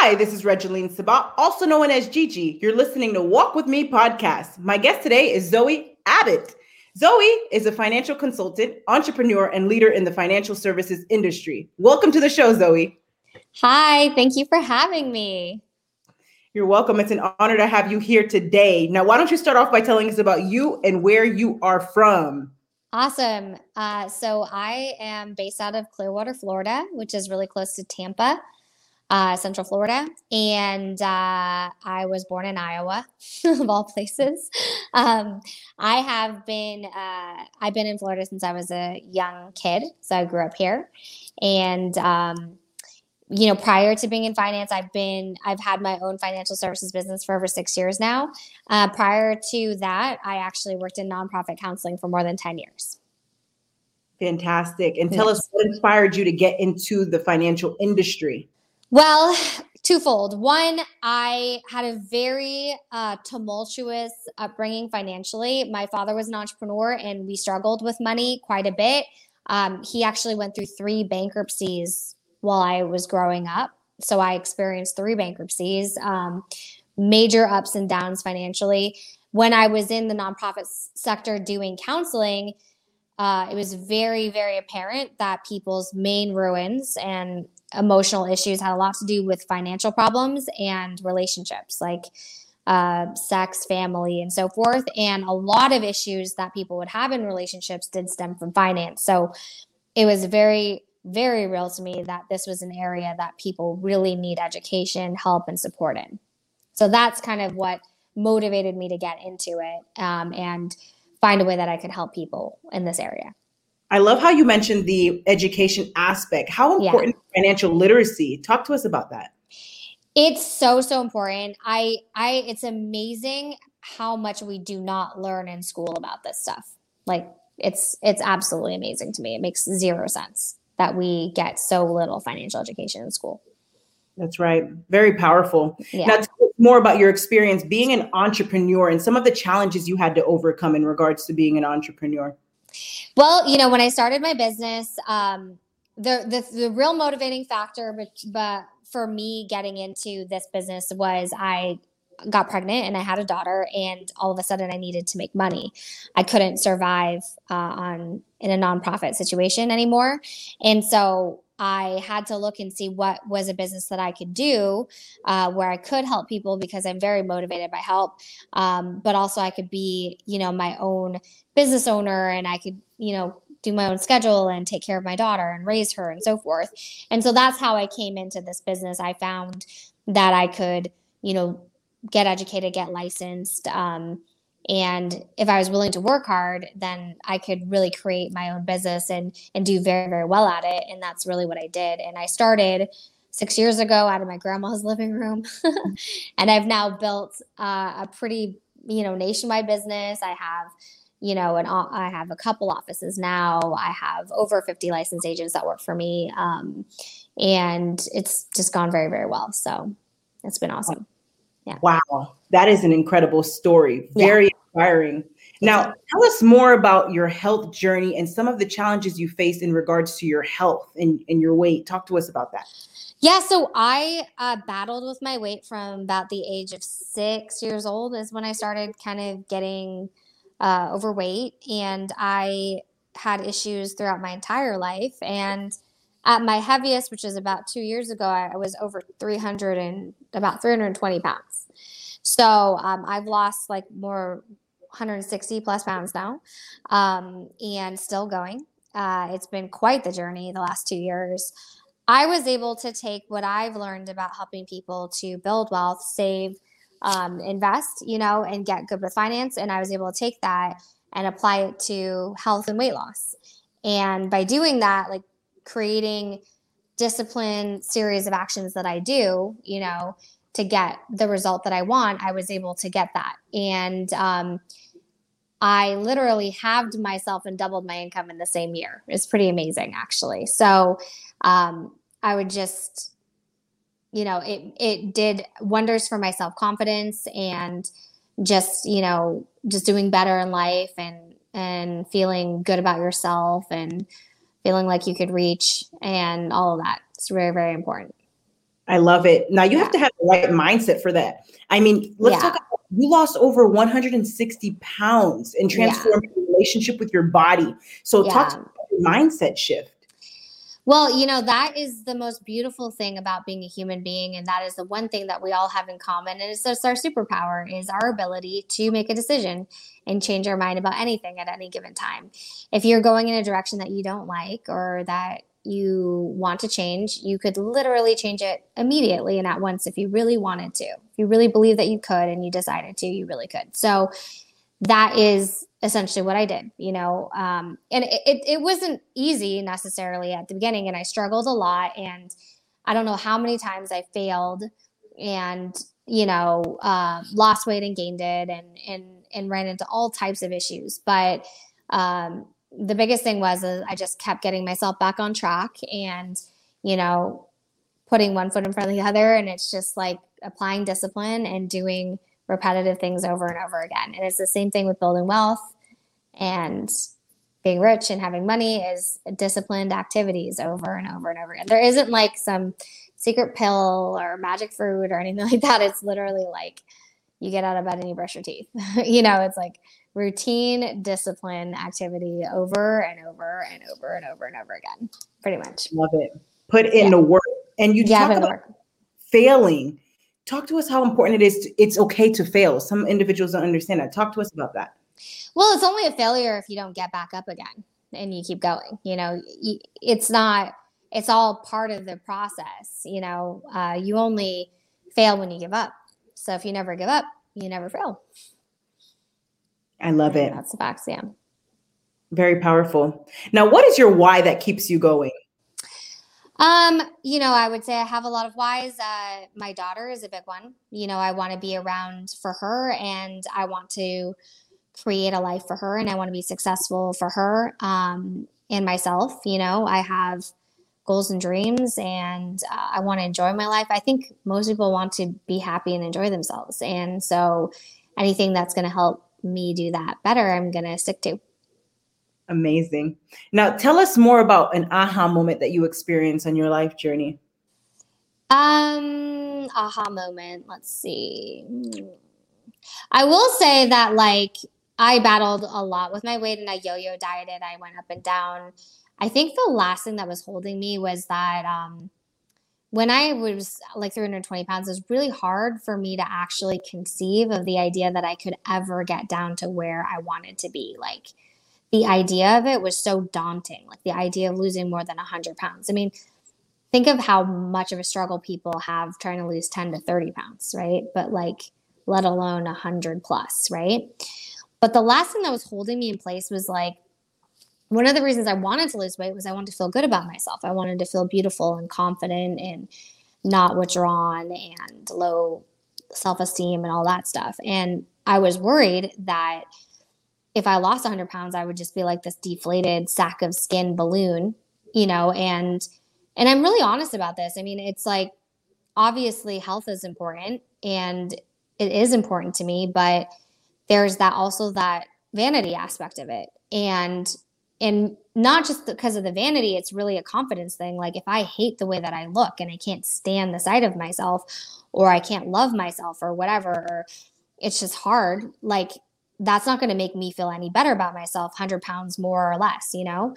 Hi, this is Regeline Sabat, also known as Gigi. You're listening to Walk With Me podcast. My guest today is Zoe Abbott. Zoe is a financial consultant, entrepreneur, and leader in the financial services industry. Welcome to the show, Zoe. Hi, thank you for having me. You're welcome. It's an honor to have you here today. Now, why don't you start off by telling us about you and where you are from? Awesome. Uh, so, I am based out of Clearwater, Florida, which is really close to Tampa uh, Central Florida, and uh, I was born in Iowa, of all places. Um, I have been uh, I've been in Florida since I was a young kid, so I grew up here, and um, you know, prior to being in finance, I've been I've had my own financial services business for over six years now. Uh, prior to that, I actually worked in nonprofit counseling for more than ten years. Fantastic. And tell yes. us what inspired you to get into the financial industry. Well, twofold. One, I had a very uh, tumultuous upbringing financially. My father was an entrepreneur and we struggled with money quite a bit. Um, he actually went through three bankruptcies while I was growing up. So I experienced three bankruptcies, um, major ups and downs financially. When I was in the nonprofit sector doing counseling, uh, it was very, very apparent that people's main ruins and emotional issues had a lot to do with financial problems and relationships like uh, sex, family, and so forth. And a lot of issues that people would have in relationships did stem from finance. So it was very, very real to me that this was an area that people really need education, help, and support in. So that's kind of what motivated me to get into it um, and find a way that I could help people in this area. I love how you mentioned the education aspect. How important yeah. financial literacy? Talk to us about that. It's so so important. I I it's amazing how much we do not learn in school about this stuff. Like it's it's absolutely amazing to me. It makes zero sense that we get so little financial education in school. That's right. Very powerful. Yeah. Now, more about your experience being an entrepreneur and some of the challenges you had to overcome in regards to being an entrepreneur. Well, you know, when I started my business, um, the, the the real motivating factor, but but for me getting into this business was I got pregnant and I had a daughter, and all of a sudden I needed to make money. I couldn't survive uh, on in a nonprofit situation anymore, and so I had to look and see what was a business that I could do uh, where I could help people because I'm very motivated by help. Um, but also, I could be, you know, my own business owner and I could, you know, do my own schedule and take care of my daughter and raise her and so forth. And so that's how I came into this business. I found that I could, you know, get educated, get licensed. Um, and if i was willing to work hard then i could really create my own business and and do very very well at it. And that's really what i did. And i started six years ago out of my grandma's living room. And i've now built uh, a pretty you know nationwide business. I have you know and i have a couple offices now. I have over 50 licensed agents that work for me. Um, and it's just gone very very well. So it's been awesome yeah. Wow. That is an incredible story. Very yeah. inspiring. Now, tell us more about your health journey and some of the challenges you faced in regards to your health and, and your weight. Talk to us about that. Yeah, so I uh, battled with my weight from about the age of six years old, is when I started kind of getting uh, overweight. And I had issues throughout my entire life. And at my heaviest, which is about two years ago, I, was over 300 and about 320 pounds. So um, I've lost like more 160 plus pounds now um, and still going. Uh, it's been quite the journey the last two years. I was able to take what I've learned about helping people to build wealth, save, um, invest, you know, and get good with finance. And I was able to take that and apply it to health and weight loss. And by doing that, like creating discipline series of actions that I do, you know, to get the result that I want, I was able to get that. And um, I literally halved myself and doubled my income in the same year. It's pretty amazing, actually. So um, I would just, you know, it it did wonders for my self confidence and just, you know, just doing better in life and and feeling good about yourself and feeling like you could reach and all of that. It's very, very important. I love it. Now you yeah. have to have the right mindset for that. I mean, let's yeah. talk about you lost over 160 pounds and transformed yeah. your relationship with your body. So talk about your mindset shift. Well, you know, that is the most beautiful thing about being a human being. And that is the one thing that we all have in common. And it's just our superpower is our ability to make a decision and change our mind about anything at any given time. If you're going in a direction that you don't like or that you want to change, you could literally change it immediately and at once if you really wanted to. If you really believe that you could and you decided to, you really could. So that is essentially what I did, you know. Um, and it, it, it wasn't easy necessarily at the beginning, and I struggled a lot. And I don't know how many times I failed and, you know, uh, lost weight and gained it and, and, and ran into all types of issues. But um, the biggest thing was uh, I just kept getting myself back on track and, you know, putting one foot in front of the other. And it's just like applying discipline and doing repetitive things over and over again. And it's the same thing with building wealth and being rich and having money is disciplined activities over and over and over again. There isn't like some secret pill or magic fruit or anything like that. It's literally like you get out of bed and you brush your teeth. you know, it's like routine discipline activity over and over and over and over and over again. Pretty much. Love it. Put in yeah. the work. And you yeah, talk about failing talk to us how important it is to, it's okay to fail some individuals don't understand that talk to us about that well it's only a failure if you don't get back up again and you keep going you know it's not it's all part of the process you know uh, you only fail when you give up so if you never give up you never fail i love it that's the facts yeah very powerful now what is your why that keeps you going um, you know, I would say I have a lot of whys. Uh, my daughter is a big one. You know, I want to be around for her and I want to create a life for her and I want to be successful for her um, and myself. You know, I have goals and dreams and uh, I want to enjoy my life. I think most people want to be happy and enjoy themselves. And so anything that's going to help me do that better, I'm going to stick to. Amazing. Now, tell us more about an aha moment that you experienced on your life journey. Um, aha moment. Let's see. I will say that like I battled a lot with my weight and I yo-yo dieted. I went up and down. I think the last thing that was holding me was that um when I was like 320 pounds, it was really hard for me to actually conceive of the idea that I could ever get down to where I wanted to be. Like the idea of it was so daunting like the idea of losing more than 100 pounds. I mean think of how much of a struggle people have trying to lose 10 to 30 pounds right? But like let alone 100 plus right? But the last thing that was holding me in place was like one of the reasons i wanted to lose weight was i wanted to feel good about myself i wanted to feel beautiful and confident and not withdrawn and low self-esteem and all that stuff and i was worried that if I lost 100 pounds, I would just be like this deflated sack of skin balloon, you know, and and I'm really honest about this. I mean, it's like obviously health is important and it is important to me, but there's that also that vanity aspect of it. And and not just because of the vanity, it's really a confidence thing. Like if I hate the way that I look and I can't stand the sight of myself or I can't love myself or whatever, or it's just hard. Like that's not going to make me feel any better about myself 100 pounds more or less you know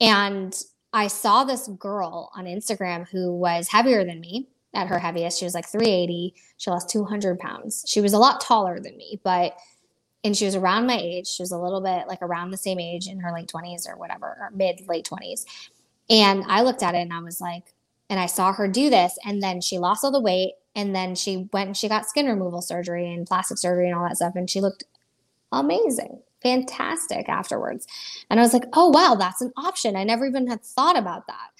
and i saw this girl on instagram who was heavier than me at her heaviest she was like 380 she lost 200 pounds she was a lot taller than me but and she was around my age she was a little bit like around the same age in her late 20s or whatever or mid late 20s and i looked at it and i was like and i saw her do this and then she lost all the weight and then she went and she got skin removal surgery and plastic surgery and all that stuff and she looked amazing, fantastic afterwards. And I was like, oh, wow, that's an option. I never even had thought about that.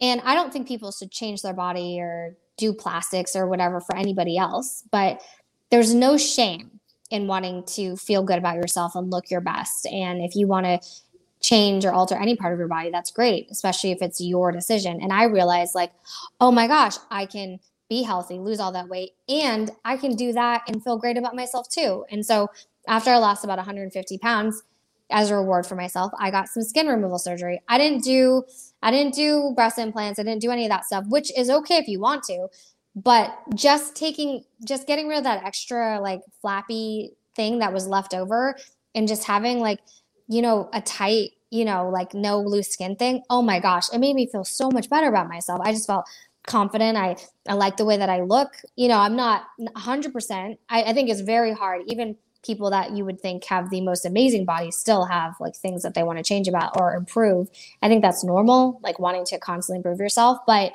And I don't think people should change their body or do plastics or whatever for anybody else, but there's no shame in wanting to feel good about yourself and look your best. And if you want to change or alter any part of your body, that's great, especially if it's your decision. And I realized, like, oh my gosh, I can be healthy, lose all that weight, and I can do that and feel great about myself too. And so after I lost about 150 pounds, as a reward for myself, I got some skin removal surgery. I didn't do I didn't do breast implants. I didn't do any of that stuff, which is okay if you want to. But just taking just getting rid of that extra like flappy thing that was left over and just having like, you know, a tight, you know, like no loose skin thing. Oh my gosh, it made me feel so much better about myself. I just felt confident. I I like the way that I look. You know, I'm not 100%. I, I think it's very hard, even people that you would think have the most amazing bodies still have like things that they want to change about or improve. I think that's normal, like wanting to constantly improve yourself. But,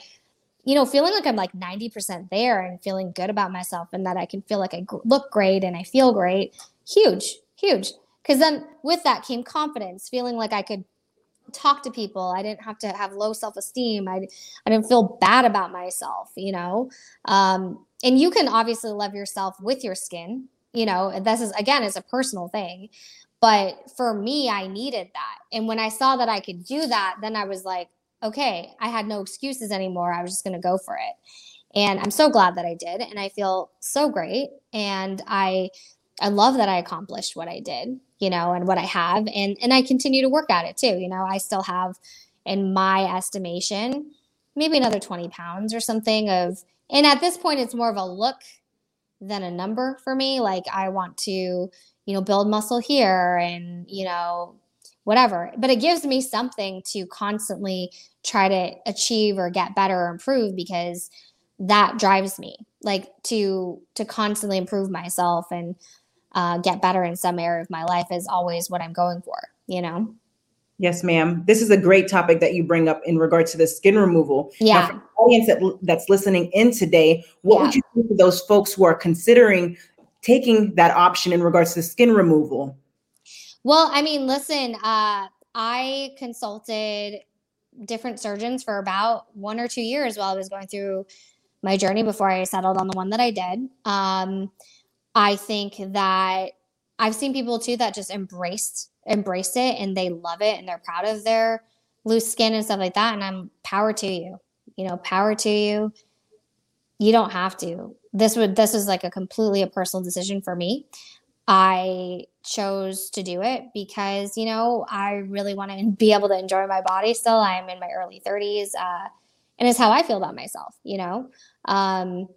you know, feeling like I'm like 90% there and feeling good about myself and that I can feel like I look great and I feel great, huge, huge. Because then with that came confidence, feeling like I could talk to people. I didn't have to have low self esteem. I, I didn't feel bad about myself, you know? Um, and you can obviously love yourself with your skin you know this is again it's a personal thing but for me i needed that and when i saw that i could do that then i was like okay i had no excuses anymore. I was just going to go for it. And i'm so glad that i did and i feel so great and i i love that i accomplished what i did you know and what i have and and i continue to work at it too you know. I still have in my estimation maybe another 20 pounds or something of and at this point it's more of a look than a number for me. Like I want to, you know, build muscle here and, you know, whatever. But it gives me something to constantly try to achieve or get better or improve because that drives me like to to constantly improve myself and uh, get better in some area of my life is always what I'm going for, you know? Yes, ma'am. This is a great topic that you bring up in regards to the skin removal. Yeah. Now, audience that, that's listening in today, what yeah. would you say to those folks who are considering taking that option in regards to skin removal? Well, I mean, listen, uh, I consulted different surgeons for about one or two years while I was going through my journey before I settled on the one that I did. Um, I think that I've seen people too that just embraced embrace it and they love it and they're proud of their loose skin and stuff like that. And I'm power to you, you know, power to you. You don't have to. This would this is like a completely a personal decision for me. I chose to do it because you know I really want to be able to enjoy my body. Still, I'm in my early 30s, uh, and it's how I feel about myself. You know, um,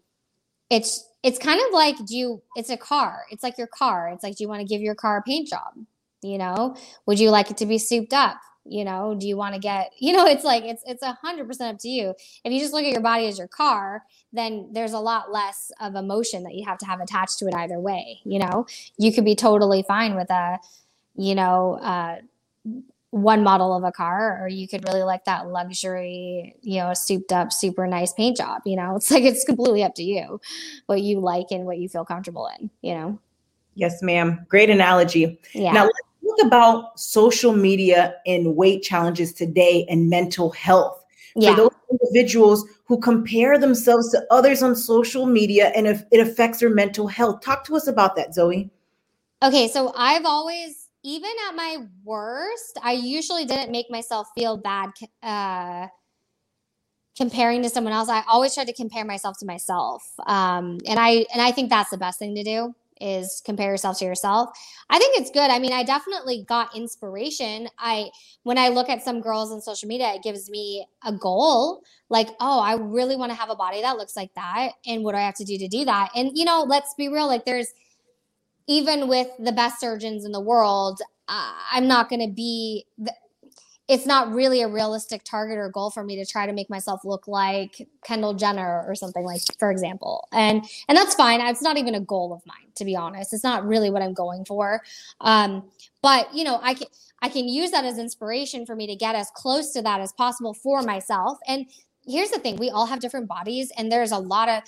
it's it's kind of like do you? It's a car. It's like your car. It's like do you want to give your car a paint job? you know would you like it to be souped up you know do you want to get you know it's like it's it's a hundred percent up to you if you just look at your body as your car then there's a lot less of emotion that you have to have attached to it either way you know? You could be totally fine with a you know uh one model of a car or you could really like that luxury you know souped up super nice paint job you know? It's like it's completely up to you what you like and what you feel comfortable in you know? Yes ma'am. Great analogy. Yeah. Now talk about social media and weight challenges today and mental health yeah. for those individuals who compare themselves to others on social media and if it affects their mental health. Talk to us about that, Zoe. Okay, so I've always, even at my worst, I usually didn't make myself feel bad uh, comparing to someone else. I always tried to compare myself to myself, um, and I and I think that's the best thing to do is compare yourself to yourself. I think it's good. I mean, I definitely got inspiration. I when I look at some girls on social media, it gives me a goal. Like, oh, I really want to have a body that looks like that. And what do I have to do to do that? And you know, let's be real, like there's even with the best surgeons in the world, uh, I'm not going to be it's not really a realistic target or goal for me to try to make myself look like Kendall Jenner or something like for example. And and that's fine. It's not even a goal of mine to be honest. It's not really what I'm going for. Um but you know, I can I can use that as inspiration for me to get as close to that as possible for myself. And here's the thing, we all have different bodies and there's a lot of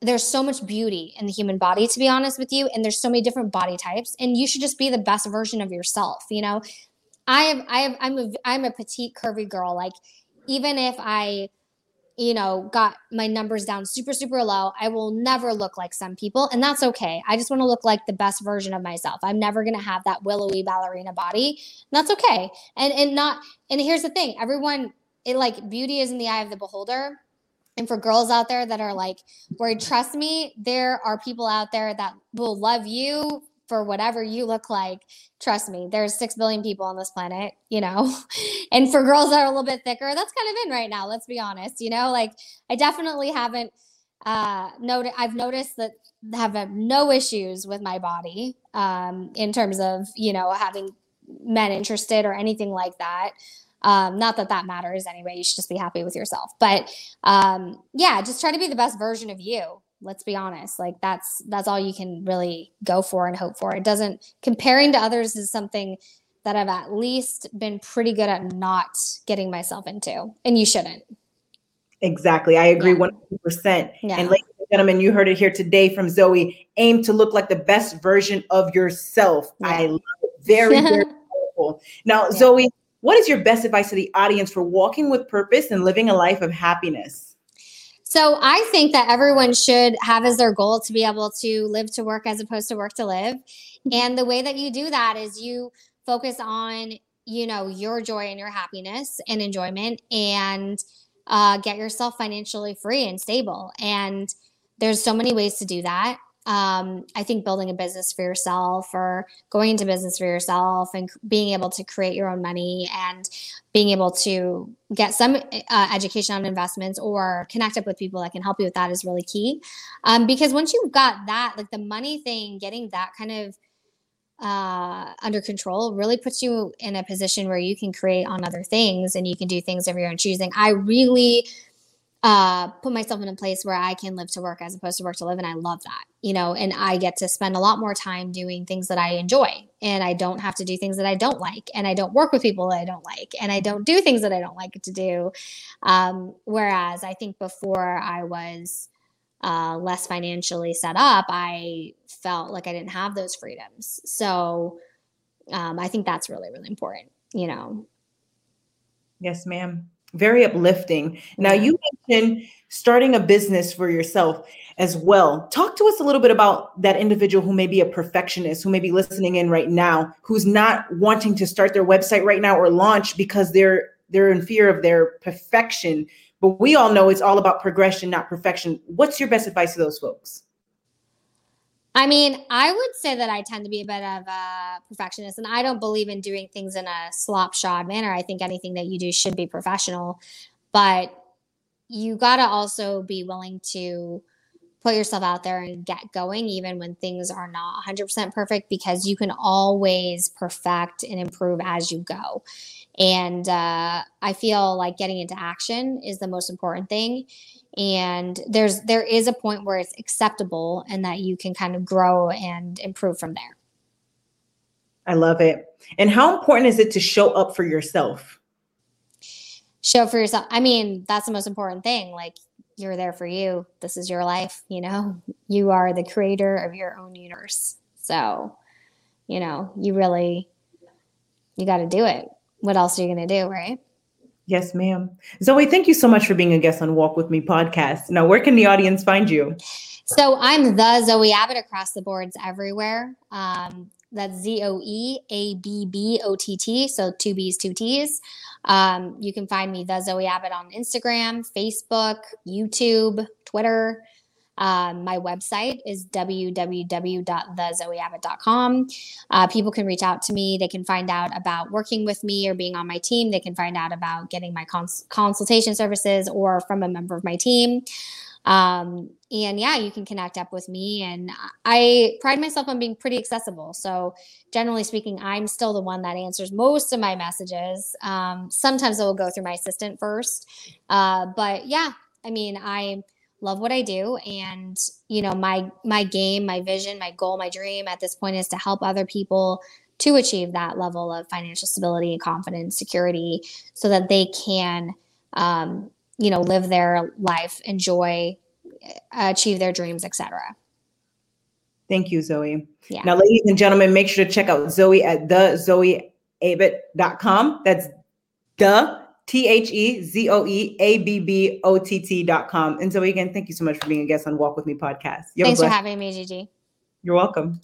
there's so much beauty in the human body to be honest with you and there's so many different body types and you should just be the best version of yourself you know I am I am I'm a I'm a petite curvy girl. Like even if I you know got my numbers down super super low, I will never look like some people and that's okay. I just want to look like the best version of myself. I'm never going to have that willowy ballerina body. that's okay. And and not and here's the thing. Everyone it like beauty is in the eye of the beholder. And for girls out there that are like worried, trust me, there are people out there that will love you for whatever you look like, trust me, there's 6 billion people on this planet, you know. and for girls that are a little bit thicker, that's kind of in right now, let's be honest, you know? Like I definitely haven't uh noted I've noticed that have no issues with my body um in terms of, you know, having men interested or anything like that. Um, not that that matters anyway. You should just be happy with yourself. But um, yeah, just try to be the best version of you. Let's be honest. Like that's that's all you can really go for and hope for. It doesn't comparing to others is something that I've at least been pretty good at not getting myself into, and you shouldn't. Exactly, I agree one hundred percent. And ladies and gentlemen, you heard it here today from Zoe. Aim to look like the best version of yourself. Yeah. I love it. Very, very powerful. Now, yeah. Zoe, what is your best advice to the audience for walking with purpose and living a life of happiness? So I think that everyone should have as their goal to be able to live to work as opposed to work to live. Mm-hmm. And the way that you do that is you focus on, you know, your joy and your happiness and enjoyment and uh, get yourself financially free and stable. And there's so many ways to do that um, I think building a business for yourself or going into business for yourself and being able to create your own money and being able to get some uh, education on investments or connect up with people that can help you with that is really key. Um, because once you've got that, like the money thing, getting that kind of uh, under control really puts you in a position where you can create on other things and you can do things of your own choosing. I really uh, put myself in a place where I can live to work as opposed to work to live. And I love that, you know, and I get to spend a lot more time doing things that I enjoy. And I don't have to do things that I don't like. And I don't work with people that I don't like. And I don't do things that I don't like to do. Um, whereas I think before I was uh, less financially set up, I felt like I didn't have those freedoms. So um, I think that's really, really important, you know. Yes, ma'am very uplifting. Now, you mentioned starting a business for yourself as well. Talk to us a little bit about that individual who may be a perfectionist, who may be listening in right now, who's not wanting to start their website right now or launch because they're they're in fear of their perfection. But we all know it's all about progression, not perfection. What's your best advice to those folks? I mean, I would say that I tend to be a bit of a perfectionist, and I don't believe in doing things in a slopshod manner. I think anything that you do should be professional, but you got to also be willing to put yourself out there and get going, even when things are not 100% perfect, because you can always perfect and improve as you go. And uh, I feel like getting into action is the most important thing and there's there is a point where it's acceptable and that you can kind of grow and improve from there. I love it. And how important is it to show up for yourself? Show for yourself. I mean that's the most important thing. Like you're there for you. This is your life you know? You are the creator of your own universe. So you know you really you got to do it. What else are you going to do right Yes, ma'am. Zoe, thank you so much for being a guest on Walk With Me podcast. Now, where can the audience find you? So I'm the Zoe Abbott across the boards everywhere. Um, that's Z O E A B B O T T. So two B's, two T's. Um, you can find me, the Zoe Abbott, on Instagram, Facebook, YouTube, Twitter. Um, my website is www.thezoeabbott.com. Uh, people can reach out to me. They can find out about working with me or being on my team. They can find out about getting my cons- consultation services or from a member of my team. Um, and yeah, you can connect up with me. And I pride myself on being pretty accessible. So, generally speaking, I'm still the one that answers most of my messages. Um, sometimes it will go through my assistant first. Uh, but yeah, I mean, I love what I do and you know my my game, my vision, my goal, my dream at this point is to help other people to achieve that level of financial stability and confidence, security so that they can um, you know live their life, enjoy, achieve their dreams, etc. Thank you, Zoe. Yeah. Now, ladies and gentlemen, make sure to check out Zoe at the zoeabbott.com. That's the T H E Z O E A B B O T T dot com. And Zoe, again, thank you so much for being a guest on Walk With Me podcast. Thanks for having me, Gigi. You're welcome.